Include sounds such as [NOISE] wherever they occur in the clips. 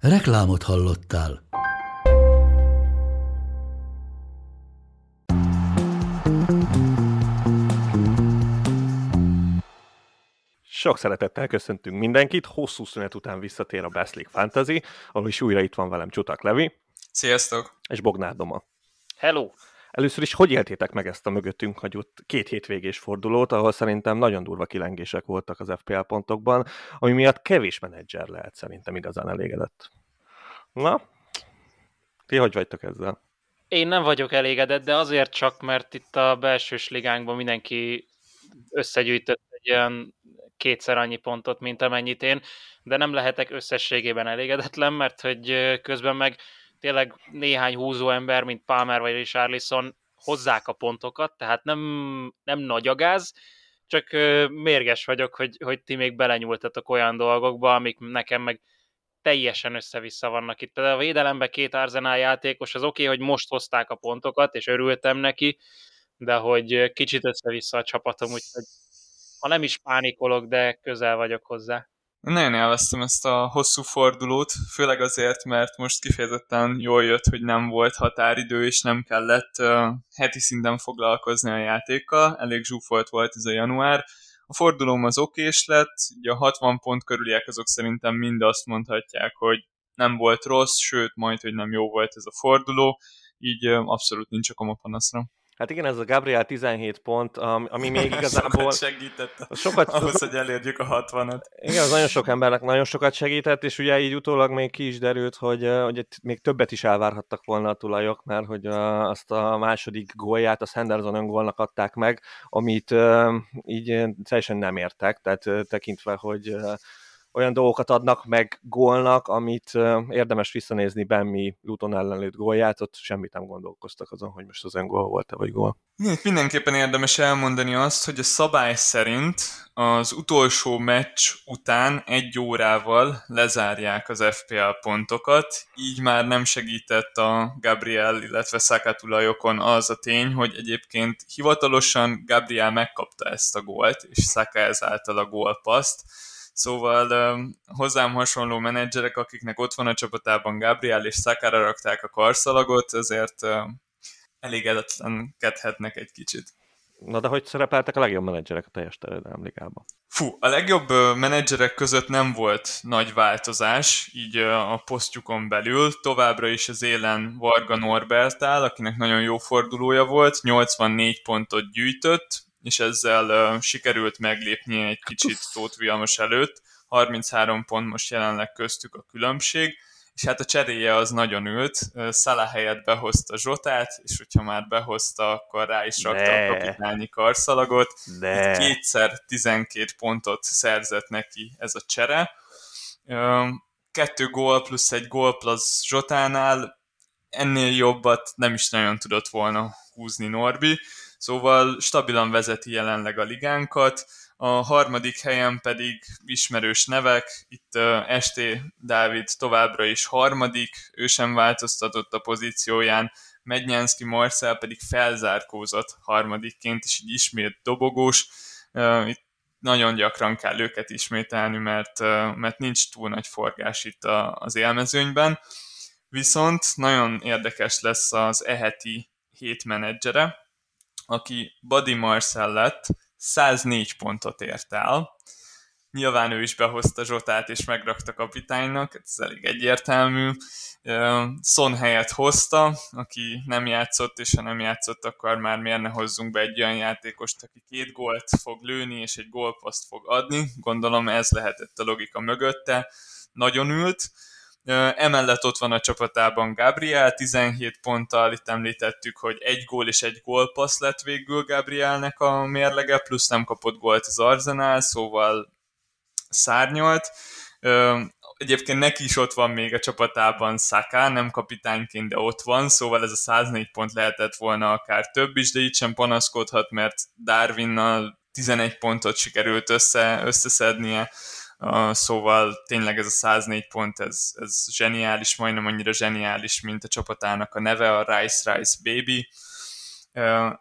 Reklámot hallottál. Sok szeretettel köszöntünk mindenkit, hosszú szünet után visszatér a Best League Fantasy, ahol is újra itt van velem Csutak Levi. Sziasztok! És Bognár Doma. Hello! Először is hogy éltétek meg ezt a mögöttünk hagyott két hétvégés fordulót, ahol szerintem nagyon durva kilengések voltak az FPL pontokban, ami miatt kevés menedzser lehet szerintem igazán elégedett. Na, ti hogy vagytok ezzel? Én nem vagyok elégedett, de azért csak, mert itt a belsős ligánkban mindenki összegyűjtött egy olyan kétszer annyi pontot, mint amennyit én, de nem lehetek összességében elégedetlen, mert hogy közben meg tényleg néhány húzó ember, mint Palmer vagy Richarlison hozzák a pontokat, tehát nem, nem nagy a gáz, csak mérges vagyok, hogy, hogy ti még belenyúltatok olyan dolgokba, amik nekem meg teljesen össze-vissza vannak itt. De a védelemben két Arsenal játékos, az oké, okay, hogy most hozták a pontokat, és örültem neki, de hogy kicsit össze-vissza a csapatom, úgyhogy ha nem is pánikolok, de közel vagyok hozzá. Nagyon élveztem ezt a hosszú fordulót, főleg azért, mert most kifejezetten jól jött, hogy nem volt határidő, és nem kellett uh, heti szinten foglalkozni a játékkal, elég zsúfolt volt ez a január, a fordulóm az okés lett, ugye a 60 pont körüliek azok szerintem mind azt mondhatják, hogy nem volt rossz, sőt, majd, hogy nem jó volt ez a forduló, így abszolút nincs a panaszra. Hát igen, ez a Gabriel 17 pont, ami még [LAUGHS] igazából... sokat segített sokat... ahhoz, hogy elérjük a 60-at. Igen, az nagyon sok embernek nagyon sokat segített, és ugye így utólag még ki is derült, hogy, hogy még többet is elvárhattak volna a tulajok, mert hogy azt a második gólját, a Henderson öngólnak adták meg, amit így teljesen nem értek, tehát tekintve, hogy olyan dolgokat adnak meg gólnak, amit érdemes visszanézni Benmi Luton ellen lőtt gólját, ott semmit nem gondolkoztak azon, hogy most az öngól volt-e vagy gól. Mindenképpen érdemes elmondani azt, hogy a szabály szerint az utolsó meccs után egy órával lezárják az FPL pontokat, így már nem segített a Gabriel, illetve Saka tulajokon az a tény, hogy egyébként hivatalosan Gabriel megkapta ezt a gólt, és Saka ezáltal a gólpaszt, Szóval hozzám hasonló menedzserek, akiknek ott van a csapatában Gabriel és Szakára rakták a karszalagot, ezért um, elégedetlenkedhetnek egy kicsit. Na de hogy szerepeltek a legjobb menedzserek a teljes terjedelem ligában? Fú, a legjobb menedzserek között nem volt nagy változás, így a posztjukon belül. Továbbra is az élen Varga Norbert áll, akinek nagyon jó fordulója volt, 84 pontot gyűjtött, és ezzel sikerült meglépnie egy kicsit Tóth Vilmos előtt. 33 pont most jelenleg köztük a különbség, és hát a cseréje az nagyon ült. Szala helyett behozta Zsotát, és hogyha már behozta, akkor rá is rakta ne. a kapitányi karszalagot. Ne. Kétszer 12 pontot szerzett neki ez a csere. Kettő gól plusz egy gól plusz Zsotánál ennél jobbat nem is nagyon tudott volna húzni Norbi Szóval stabilan vezeti jelenleg a ligánkat, a harmadik helyen pedig ismerős nevek, itt uh, ST Dávid továbbra is harmadik, ő sem változtatott a pozícióján, Mednyánszki Marcel pedig felzárkózott harmadikként, és így ismét dobogós. Uh, itt nagyon gyakran kell őket ismételni, mert, uh, mert nincs túl nagy forgás itt a, az élmezőnyben. Viszont nagyon érdekes lesz az eheti hét menedzsere, aki Buddy Marcel lett, 104 pontot ért el. Nyilván ő is behozta Zsotát és megrakta kapitánynak, ez elég egyértelmű. Son helyet hozta, aki nem játszott, és ha nem játszott, akkor már miért ne hozzunk be egy olyan játékost, aki két gólt fog lőni, és egy gólpaszt fog adni. Gondolom ez lehetett a logika mögötte. Nagyon ült Emellett ott van a csapatában Gabriel, 17 ponttal, itt említettük, hogy egy gól és egy gólpassz lett végül Gabrielnek a mérlege, plusz nem kapott gólt az Arsenal, szóval szárnyalt. Egyébként neki is ott van még a csapatában Saka, nem kapitányként, de ott van, szóval ez a 104 pont lehetett volna akár több is, de itt sem panaszkodhat, mert Darwinnal 11 pontot sikerült össze, összeszednie, Uh, szóval tényleg ez a 104 pont, ez, ez zseniális, majdnem annyira zseniális, mint a csapatának a neve, a Rice Rice Baby.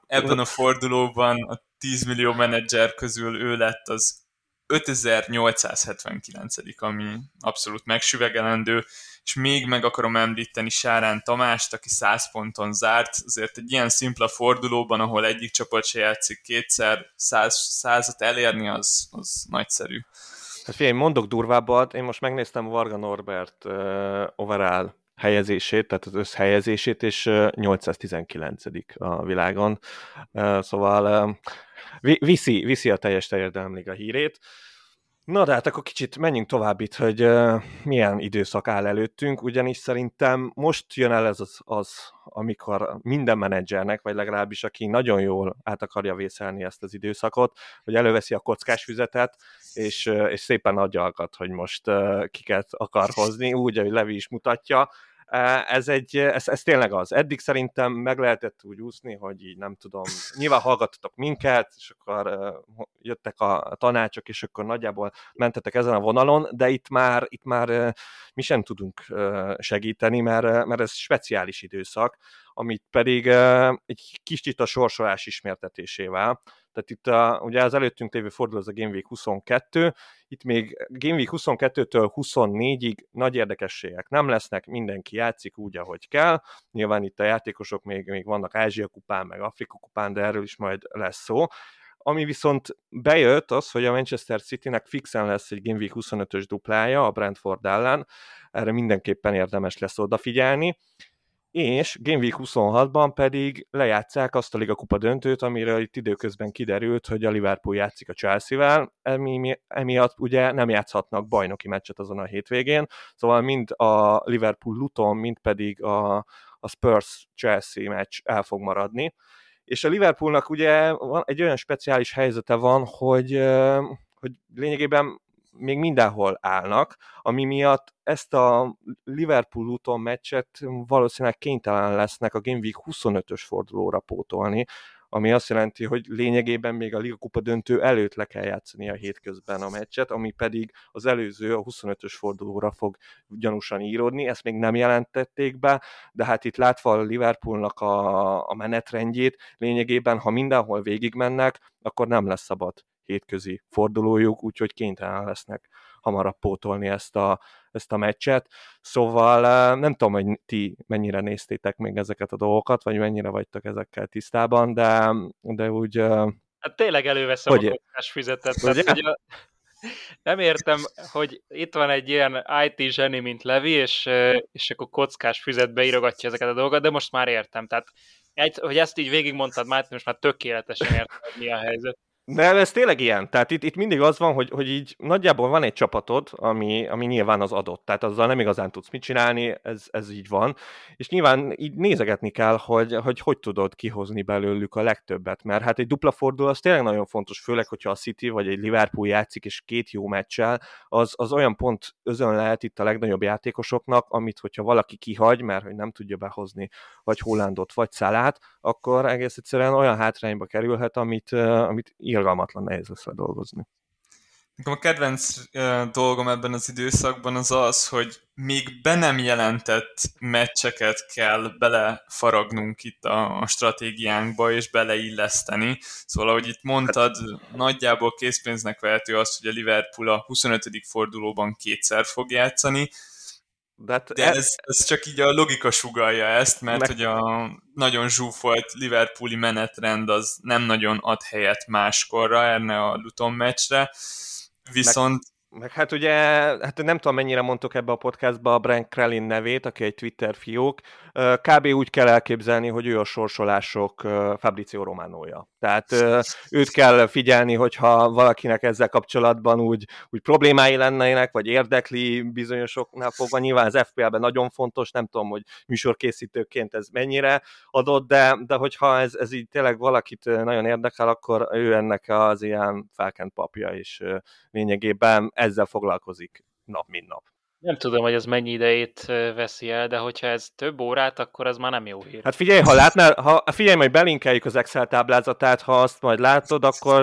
Ebben a fordulóban a 10 millió menedzser közül ő lett az 5879 ami abszolút megsüvegelendő, és még meg akarom említeni Sárán Tamást, aki 100 ponton zárt, azért egy ilyen szimpla fordulóban, ahol egyik csapat se játszik kétszer, 100, százat elérni, az, az nagyszerű. Hát figyelj, mondok durvábbat, én most megnéztem Varga Norbert uh, overall helyezését, tehát az összhelyezését, és uh, 819 a világon. Uh, szóval uh, viszi, viszi a teljes a hírét. Na de hát akkor kicsit menjünk tovább itt, hogy uh, milyen időszak áll előttünk, ugyanis szerintem most jön el ez az, az, amikor minden menedzsernek, vagy legalábbis aki nagyon jól át akarja vészelni ezt az időszakot, hogy előveszi a kockás füzetet, és, és szépen agyalgat, hogy most uh, kiket akar hozni, úgy, ahogy Levi is mutatja, ez, egy, ez, ez tényleg az. Eddig szerintem meg lehetett úgy úszni, hogy így nem tudom, nyilván hallgattatok minket, és akkor jöttek a tanácsok, és akkor nagyjából mentetek ezen a vonalon, de itt már, itt már mi sem tudunk segíteni, mert, mert ez speciális időszak, amit pedig egy kicsit a sorsolás ismertetésével. Tehát itt a, ugye az előttünk lévő forduló az a Game Week 22, itt még Game Week 22-től 24-ig nagy érdekességek nem lesznek, mindenki játszik úgy, ahogy kell. Nyilván itt a játékosok még, még vannak Ázsia kupán, meg Afrika kupán, de erről is majd lesz szó. Ami viszont bejött az, hogy a Manchester Citynek fixen lesz egy Game Week 25-ös duplája a Brentford ellen, erre mindenképpen érdemes lesz odafigyelni és Game Week 26-ban pedig lejátszák azt a Liga Kupa döntőt, amiről itt időközben kiderült, hogy a Liverpool játszik a Chelsea-vel, emi, emiatt ugye nem játszhatnak bajnoki meccset azon a hétvégén, szóval mind a Liverpool-Luton, mind pedig a, a Spurs-Chelsea meccs el fog maradni. És a Liverpoolnak ugye van, egy olyan speciális helyzete van, hogy, hogy lényegében még mindenhol állnak, ami miatt ezt a Liverpool úton meccset valószínűleg kénytelen lesznek a Game Week 25-ös fordulóra pótolni, ami azt jelenti, hogy lényegében még a Liga Kupa döntő előtt le kell játszani a hétközben a meccset, ami pedig az előző, a 25-ös fordulóra fog gyanúsan íródni, ezt még nem jelentették be, de hát itt látva a Liverpoolnak a, a menetrendjét, lényegében, ha mindenhol végigmennek, akkor nem lesz szabad hétközi fordulójuk, úgyhogy kénytelen lesznek hamarabb pótolni ezt a, ezt a meccset. Szóval nem tudom, hogy ti mennyire néztétek még ezeket a dolgokat, vagy mennyire vagytok ezekkel tisztában, de, de úgy... Hát tényleg előveszem hogy a kockás füzetet. Tehát, hogy a, nem értem, hogy itt van egy ilyen IT zseni, mint Levi, és, és akkor kockás füzetbe írogatja ezeket a dolgokat, de most már értem. Tehát, hogy ezt így végigmondtad, már most már tökéletesen értem, hogy mi a helyzet. De ez tényleg ilyen. Tehát itt, itt mindig az van, hogy, hogy így nagyjából van egy csapatod, ami, ami nyilván az adott. Tehát azzal nem igazán tudsz mit csinálni, ez, ez így van. És nyilván így nézegetni kell, hogy, hogy hogy tudod kihozni belőlük a legtöbbet. Mert hát egy dupla forduló az tényleg nagyon fontos, főleg, hogyha a City vagy egy Liverpool játszik, és két jó meccsel, az, az olyan pont özön lehet itt a legnagyobb játékosoknak, amit hogyha valaki kihagy, mert hogy nem tudja behozni vagy Hollandot, vagy Szalát, akkor egész egyszerűen olyan hátrányba kerülhet, amit, amit irgalmatlan nehéz lesz dolgozni. Nekem a kedvenc dolgom ebben az időszakban az az, hogy még be nem jelentett meccseket kell belefaragnunk itt a, stratégiánkba, és beleilleszteni. Szóval, ahogy itt mondtad, nagyjából készpénznek vehető az, hogy a Liverpool a 25. fordulóban kétszer fog játszani, de, hát De ez, ez csak így a logika sugalja ezt, mert meg... hogy a nagyon zsúfolt Liverpooli menetrend az nem nagyon ad helyet máskorra erne a Luton meccsre, viszont meg meg hát ugye, hát nem tudom mennyire mondtok ebbe a podcastba a Brent Krellin nevét, aki egy Twitter fiók. Kb. úgy kell elképzelni, hogy ő a sorsolások Fabrizio Románója. Tehát őt kell figyelni, hogyha valakinek ezzel kapcsolatban úgy, úgy problémái lennének, vagy érdekli bizonyosoknál fogva. Nyilván az FPL-ben nagyon fontos, nem tudom, hogy műsorkészítőként ez mennyire adott, de, de hogyha ez, ez így tényleg valakit nagyon érdekel, akkor ő ennek az ilyen felkent papja, és lényegében ezzel foglalkozik nap, mint nap. Nem tudom, hogy ez mennyi idejét veszi el, de hogyha ez több órát, akkor ez már nem jó hír. Hát figyelj, ha látnál, ha, figyelj, majd belinkeljük az Excel táblázatát, ha azt majd látod, akkor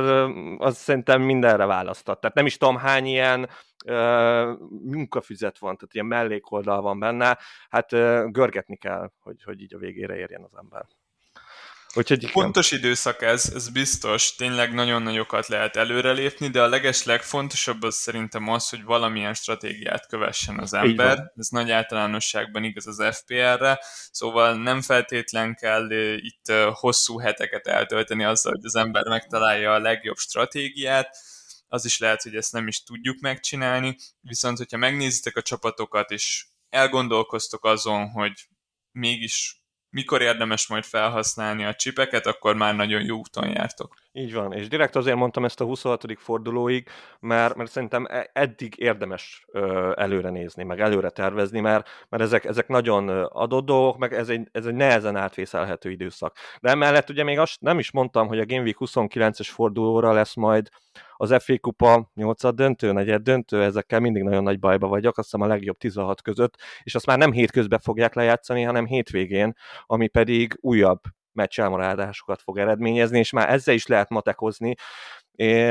az szerintem mindenre választott. Tehát nem is tudom hány ilyen uh, munkafüzet van, tehát ilyen mellékoldal van benne, hát uh, görgetni kell, hogy, hogy így a végére érjen az ember. Úgyhogy Fontos időszak ez, ez biztos, tényleg nagyon nagyokat lehet előrelépni, de a leges legfontosabb az szerintem az, hogy valamilyen stratégiát kövessen az ember. Ez nagy általánosságban igaz az FPR-re, szóval nem feltétlen kell itt hosszú heteket eltölteni azzal, hogy az ember megtalálja a legjobb stratégiát, az is lehet, hogy ezt nem is tudjuk megcsinálni, viszont hogyha megnézitek a csapatokat, és elgondolkoztok azon, hogy mégis mikor érdemes majd felhasználni a csipeket, akkor már nagyon jó úton jártok. Így van, és direkt azért mondtam ezt a 26. fordulóig, mert, mert szerintem e, eddig érdemes előre nézni, meg előre tervezni, mert, mert ezek, ezek nagyon adott dolgok, meg ez egy, ez egy nehezen átvészelhető időszak. De emellett ugye még azt nem is mondtam, hogy a Game Week 29-es fordulóra lesz majd az FA Kupa 8 döntő, negyed döntő, ezekkel mindig nagyon nagy bajba vagyok, azt hiszem a legjobb 16 között, és azt már nem hétközben fogják lejátszani, hanem hétvégén, ami pedig újabb meccs elmaradásokat fog eredményezni, és már ezzel is lehet matekozni,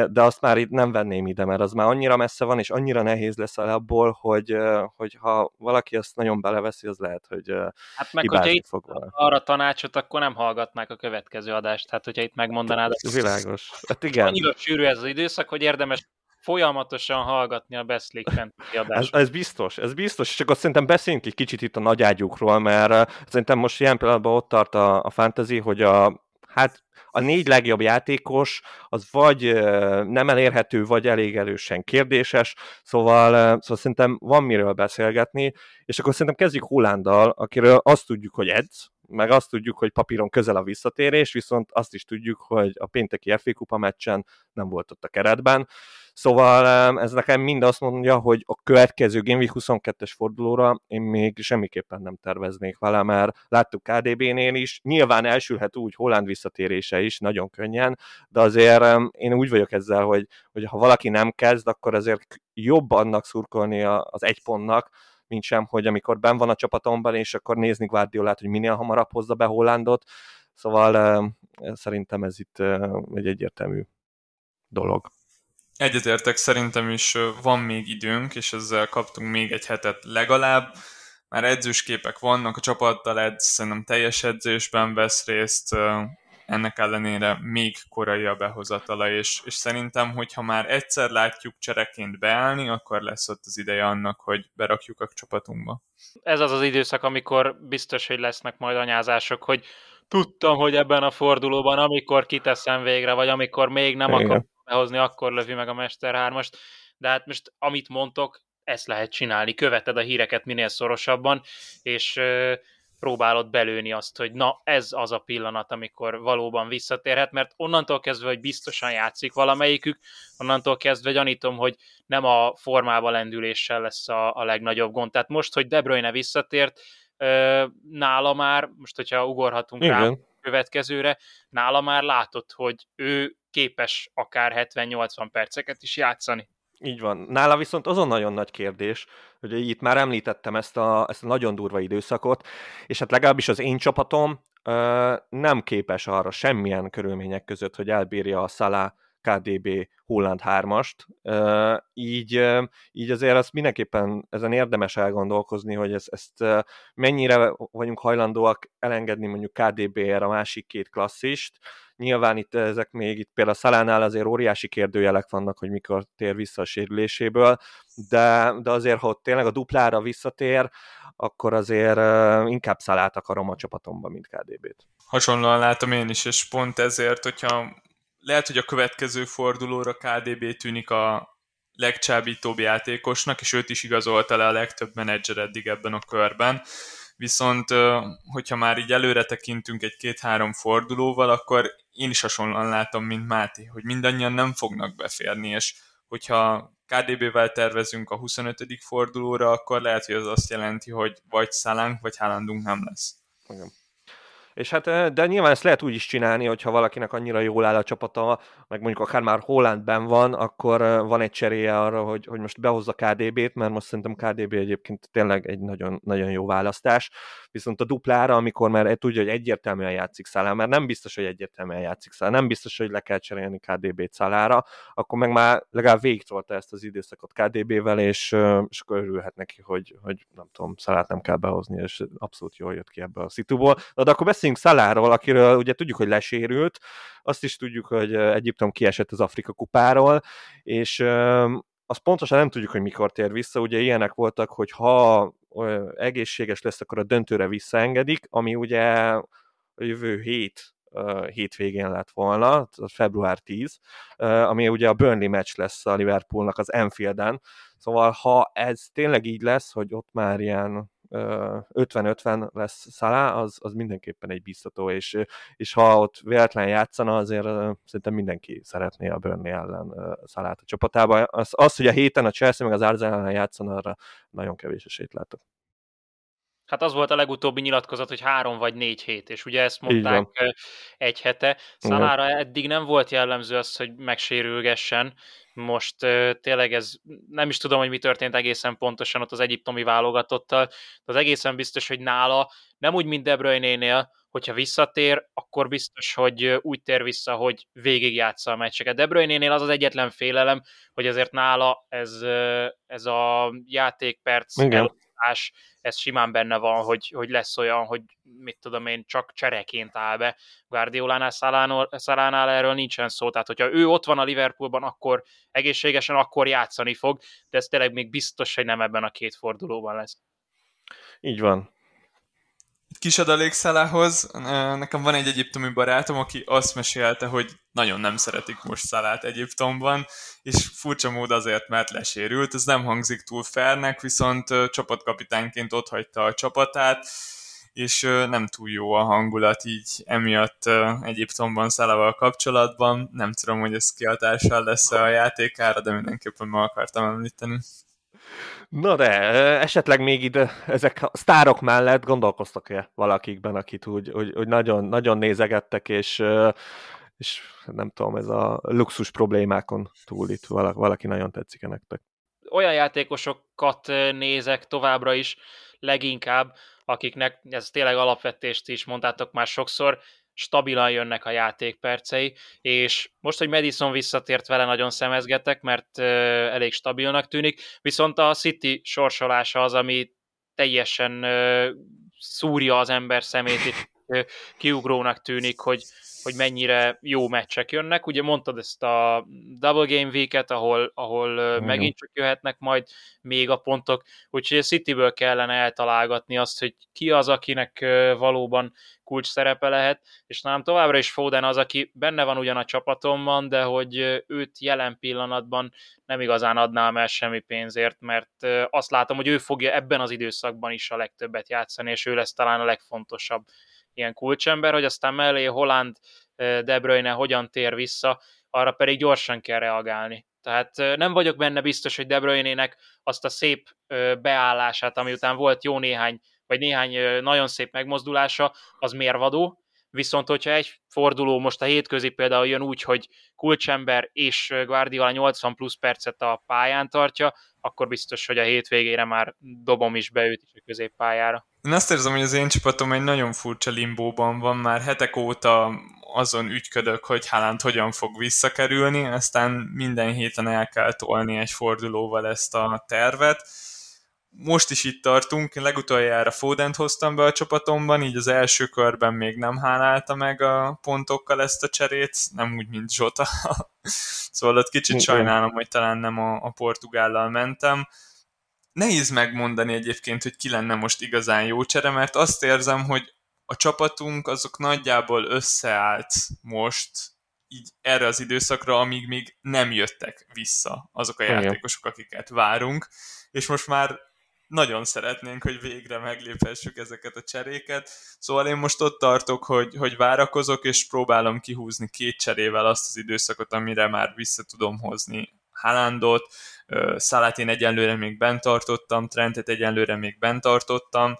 de azt már itt nem venném ide, mert az már annyira messze van, és annyira nehéz lesz abból, hogy, hogy ha valaki ezt nagyon beleveszi, az lehet, hogy Hát meg, hogyha itt fog vele. arra tanácsot, akkor nem hallgatnák a következő adást. Hát, hogyha itt megmondanád... Világos. Hát igen. Annyira sűrű ez az időszak, hogy érdemes folyamatosan hallgatni a Best League Fantasy adást. Ez, ez, biztos, ez biztos, csak azt szerintem beszéljünk egy kicsit itt a nagyágyukról, mert szerintem most ilyen pillanatban ott tart a, a fantasy, hogy a hát a négy legjobb játékos az vagy nem elérhető, vagy elég erősen kérdéses, szóval, szóval szerintem van miről beszélgetni, és akkor szerintem kezdjük Hollanddal, akiről azt tudjuk, hogy edz, meg azt tudjuk, hogy papíron közel a visszatérés, viszont azt is tudjuk, hogy a pénteki FA Kupa meccsen nem volt ott a keretben. Szóval ez nekem mind azt mondja, hogy a következő Game Week 22-es fordulóra én még semmiképpen nem terveznék vele, mert láttuk KDB-nél is, nyilván elsülhet úgy Holland visszatérése is, nagyon könnyen, de azért én úgy vagyok ezzel, hogy, hogy ha valaki nem kezd, akkor azért jobb annak szurkolni az egy pontnak, mint sem, hogy amikor ben van a csapatomban, és akkor nézni Guardiolát, hogy minél hamarabb hozza be Hollandot, szóval szerintem ez itt egy egyértelmű dolog. Egyetértek, szerintem is van még időnk, és ezzel kaptunk még egy hetet legalább. Már edzősképek vannak, a csapattal edz, szerintem teljes edzésben vesz részt, ennek ellenére még korai a behozatala, és, és szerintem, hogyha már egyszer látjuk csereként beállni, akkor lesz ott az ideje annak, hogy berakjuk a csapatunkba. Ez az az időszak, amikor biztos, hogy lesznek majd anyázások, hogy tudtam, hogy ebben a fordulóban, amikor kiteszem végre, vagy amikor még nem akar behozni, akkor lövi meg a Mester 3-ast. De hát most, amit mondtok, ezt lehet csinálni, követed a híreket minél szorosabban, és próbálod belőni azt, hogy na, ez az a pillanat, amikor valóban visszatérhet, mert onnantól kezdve, hogy biztosan játszik valamelyikük, onnantól kezdve gyanítom, hogy nem a formába lendüléssel lesz a, a legnagyobb gond. Tehát most, hogy De Bruyne visszatért, nála már, most hogyha ugorhatunk Igen. rá következőre, nála már látott, hogy ő képes akár 70-80 perceket is játszani. Így van. Nála viszont azon nagyon nagy kérdés, hogy itt már említettem ezt a, ezt a nagyon durva időszakot, és hát legalábbis az én csapatom ö, nem képes arra semmilyen körülmények között, hogy elbírja a Szalá KDB Holland 3-ast, így, így azért azt mindenképpen ezen érdemes elgondolkozni, hogy ezt, ezt mennyire vagyunk hajlandóak elengedni mondjuk KDB-re a másik két klasszist, Nyilván itt ezek még itt például Szalánál azért óriási kérdőjelek vannak, hogy mikor tér vissza a sérüléséből, de, de azért, ha tényleg a duplára visszatér, akkor azért inkább Szalát akarom a csapatomban, mint KDB-t. Hasonlóan látom én is, és pont ezért, hogyha lehet, hogy a következő fordulóra KDB tűnik a legcsábítóbb játékosnak, és őt is igazolta le a legtöbb menedzser eddig ebben a körben, viszont hogyha már így előre tekintünk egy két-három fordulóval, akkor én is hasonlóan látom, mint Máté, hogy mindannyian nem fognak beférni, és hogyha KDB-vel tervezünk a 25. fordulóra, akkor lehet, hogy az azt jelenti, hogy vagy Szalánk, vagy Hálandunk nem lesz. Igen. És hát, de nyilván ezt lehet úgy is csinálni, hogyha valakinek annyira jól áll a csapata, meg mondjuk akár már Hollandben van, akkor van egy cseréje arra, hogy, hogy most behozza KDB-t, mert most szerintem KDB egyébként tényleg egy nagyon, nagyon jó választás. Viszont a duplára, amikor már tudja, hogy egyértelműen játszik szállá, mert nem biztos, hogy egyértelműen játszik szállá, nem biztos, hogy le kell cserélni KDB-t szállára, akkor meg már legalább végigtolta ezt az időszakot KDB-vel, és, és akkor örülhet neki, hogy, hogy nem tudom, szalát nem kell behozni, és abszolút jól jött ki ebbe a szituból. De akkor beszéljünk Szaláról, akiről ugye tudjuk, hogy lesérült, azt is tudjuk, hogy Egyiptom kiesett az Afrika kupáról, és azt pontosan nem tudjuk, hogy mikor tér vissza, ugye ilyenek voltak, hogy ha egészséges lesz, akkor a döntőre visszaengedik, ami ugye a jövő hét hétvégén lett volna, február 10, ami ugye a Burnley meccs lesz a Liverpoolnak az Enfielden, szóval ha ez tényleg így lesz, hogy ott már ilyen 50-50 lesz Szalá, az, az mindenképpen egy biztató, és, és ha ott véletlen játszana, azért szerintem mindenki szeretné a Burnley ellen Szalát a csapatába. Az, az, hogy a héten a Chelsea meg az Arsenal ellen játszana, arra nagyon kevés esélyt látok. Hát az volt a legutóbbi nyilatkozat, hogy három vagy négy hét, és ugye ezt mondták egy hete. Szalára eddig nem volt jellemző az, hogy megsérülgessen. Most tényleg ez, nem is tudom, hogy mi történt egészen pontosan ott az egyiptomi válogatottal, de az egészen biztos, hogy nála nem úgy, mint De Bruyne-nél, hogyha visszatér, akkor biztos, hogy úgy tér vissza, hogy végigjátsza a meccseket. De Bruyne-nél az az egyetlen félelem, hogy azért nála ez, ez a játékperc elosztás, ez simán benne van, hogy, hogy lesz olyan, hogy mit tudom én, csak csereként áll be. Guardiolánál, Szalánál erről nincsen szó, tehát hogyha ő ott van a Liverpoolban, akkor egészségesen, akkor játszani fog, de ez tényleg még biztos, hogy nem ebben a két fordulóban lesz. Így van kis adalék Szalához. Nekem van egy egyiptomi barátom, aki azt mesélte, hogy nagyon nem szeretik most Szalát Egyiptomban, és furcsa mód azért, mert lesérült. Ez nem hangzik túl fernek, viszont csapatkapitányként ott hagyta a csapatát, és nem túl jó a hangulat így emiatt Egyiptomban Szalával kapcsolatban. Nem tudom, hogy ez kihatással lesz a játékára, de mindenképpen meg akartam említeni. Na de, esetleg még ide, ezek a sztárok mellett gondolkoztak-e valakikben, akit úgy, hogy, hogy nagyon, nagyon nézegettek, és, és nem tudom, ez a luxus problémákon túl itt valaki nagyon tetszik-e nektek? Olyan játékosokat nézek továbbra is leginkább, akiknek, ez tényleg alapvetést is mondtátok már sokszor, stabilan jönnek a játékpercei, és most, hogy Madison visszatért vele, nagyon szemezgetek, mert elég stabilnak tűnik, viszont a City sorsolása az, ami teljesen szúrja az ember szemét, és kiugrónak tűnik, hogy, hogy mennyire jó meccsek jönnek. Ugye mondtad ezt a Double Game Week-et, ahol, ahol megint csak jöhetnek majd még a pontok, úgyhogy a Cityből kellene eltalálgatni azt, hogy ki az, akinek valóban kulcs szerepe lehet, és nálam továbbra is Foden az, aki benne van ugyan a csapatomban, de hogy őt jelen pillanatban nem igazán adnám el semmi pénzért, mert azt látom, hogy ő fogja ebben az időszakban is a legtöbbet játszani, és ő lesz talán a legfontosabb ilyen kulcsember, hogy aztán mellé Holland, De Bruyne hogyan tér vissza, arra pedig gyorsan kell reagálni. Tehát nem vagyok benne biztos, hogy De Bruyne-nek azt a szép beállását, ami után volt jó néhány, vagy néhány nagyon szép megmozdulása, az mérvadó, viszont hogyha egy forduló most a hétközi például jön úgy, hogy kulcsember és Guardiola 80 plusz percet a pályán tartja, akkor biztos, hogy a hétvégére már dobom is be őt is a középpályára. Én azt érzem, hogy az én csapatom egy nagyon furcsa limbóban van, már hetek óta azon ügyködök, hogy Haaland hogyan fog visszakerülni, aztán minden héten el kell tolni egy fordulóval ezt a tervet. Most is itt tartunk, én legutoljára Fodent hoztam be a csapatomban, így az első körben még nem hálálta meg a pontokkal ezt a cserét, nem úgy, mint Zsota. [LAUGHS] szóval ott kicsit sajnálom, hogy talán nem a, a Portugállal mentem nehéz megmondani egyébként, hogy ki lenne most igazán jó csere, mert azt érzem, hogy a csapatunk azok nagyjából összeállt most így erre az időszakra, amíg még nem jöttek vissza azok a játékosok, akiket várunk, és most már nagyon szeretnénk, hogy végre megléphessük ezeket a cseréket. Szóval én most ott tartok, hogy, hogy várakozok, és próbálom kihúzni két cserével azt az időszakot, amire már vissza tudom hozni Haalandot, Szalát én egyenlőre még bent tartottam, Trentet egyenlőre még bent tartottam,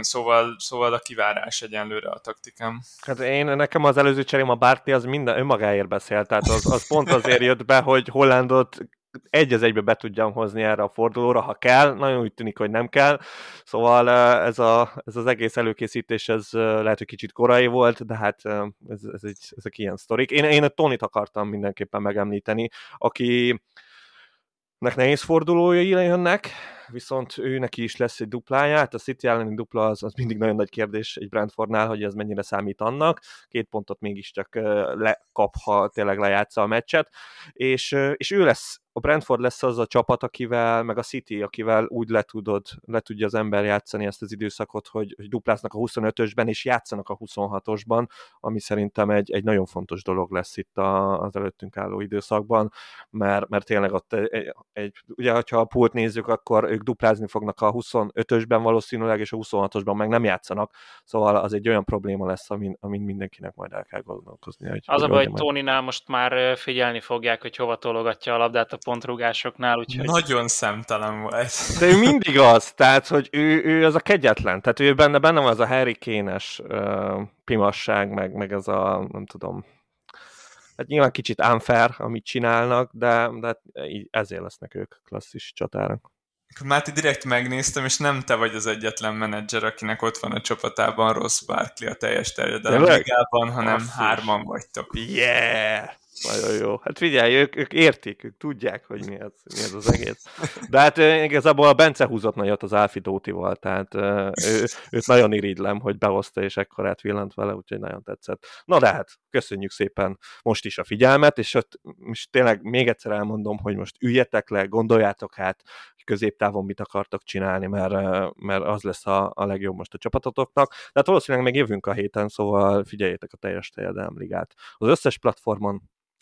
Szóval, szóval a kivárás egyenlőre a taktikám. Hát én, nekem az előző cserém a Bárti az minden önmagáért beszélt, tehát az, az pont azért jött be, hogy Hollandot egy az egybe be tudjam hozni erre a fordulóra, ha kell, nagyon úgy tűnik, hogy nem kell, szóval ez, a, ez az egész előkészítés, ez lehet, hogy kicsit korai volt, de hát ez, ez egy, ezek ilyen sztorik. Én, én a Tonit akartam mindenképpen megemlíteni, aki nek nehéz fordulója jönnek, viszont ő neki is lesz egy duplája, hát a City elleni dupla az, az mindig nagyon nagy kérdés egy Brentfordnál, hogy ez mennyire számít annak, két pontot mégiscsak lekap, ha tényleg lejátsza a meccset, és, és ő lesz a Brentford lesz az a csapat, akivel, meg a City, akivel úgy le, tudod, le tudja az ember játszani ezt az időszakot, hogy, hogy dupláznak a 25-ösben, és játszanak a 26-osban, ami szerintem egy, egy nagyon fontos dolog lesz itt a, az előttünk álló időszakban, mert, mert tényleg ott egy, egy, ugye, ha a pult nézzük, akkor ők duplázni fognak a 25-ösben valószínűleg, és a 26-osban meg nem játszanak, szóval az egy olyan probléma lesz, amin, amin mindenkinek majd el kell gondolkozni. Hogy az a baj, hogy Tóninál most már figyelni fogják, hogy hova tologatja a labdát a pontrugásoknál, úgyhogy... Nagyon szemtelen volt. De ő mindig az, tehát, hogy ő, ő az a kegyetlen, tehát ő benne, benne van az a Harry Kénes uh, pimasság, meg, meg ez a, nem tudom, hát nyilván kicsit unfair, amit csinálnak, de, de ezért lesznek ők klasszis csatárak. Máté, direkt megnéztem, és nem te vagy az egyetlen menedzser, akinek ott van a csapatában Ross Barkley a teljes terjedelem ligában, hanem Azt hárman vagytok. Yeah! Nagyon jó. Hát figyelj, ők, ők értik, ők tudják, hogy mi ez, mi ez az egész. De hát igazából a Bence húzott nagyot az Alfi Dótival, tehát ő, őt nagyon irigylem, hogy behozta és ekkorát villant vele, úgyhogy nagyon tetszett. Na de hát, köszönjük szépen most is a figyelmet, és ott most tényleg még egyszer elmondom, hogy most üljetek le, gondoljátok hát, középtávon mit akartok csinálni, mert, mert az lesz a, a legjobb most a csapatotoknak. De hát valószínűleg még jövünk a héten, szóval figyeljétek a teljes teljedelem ligát. Az összes platformon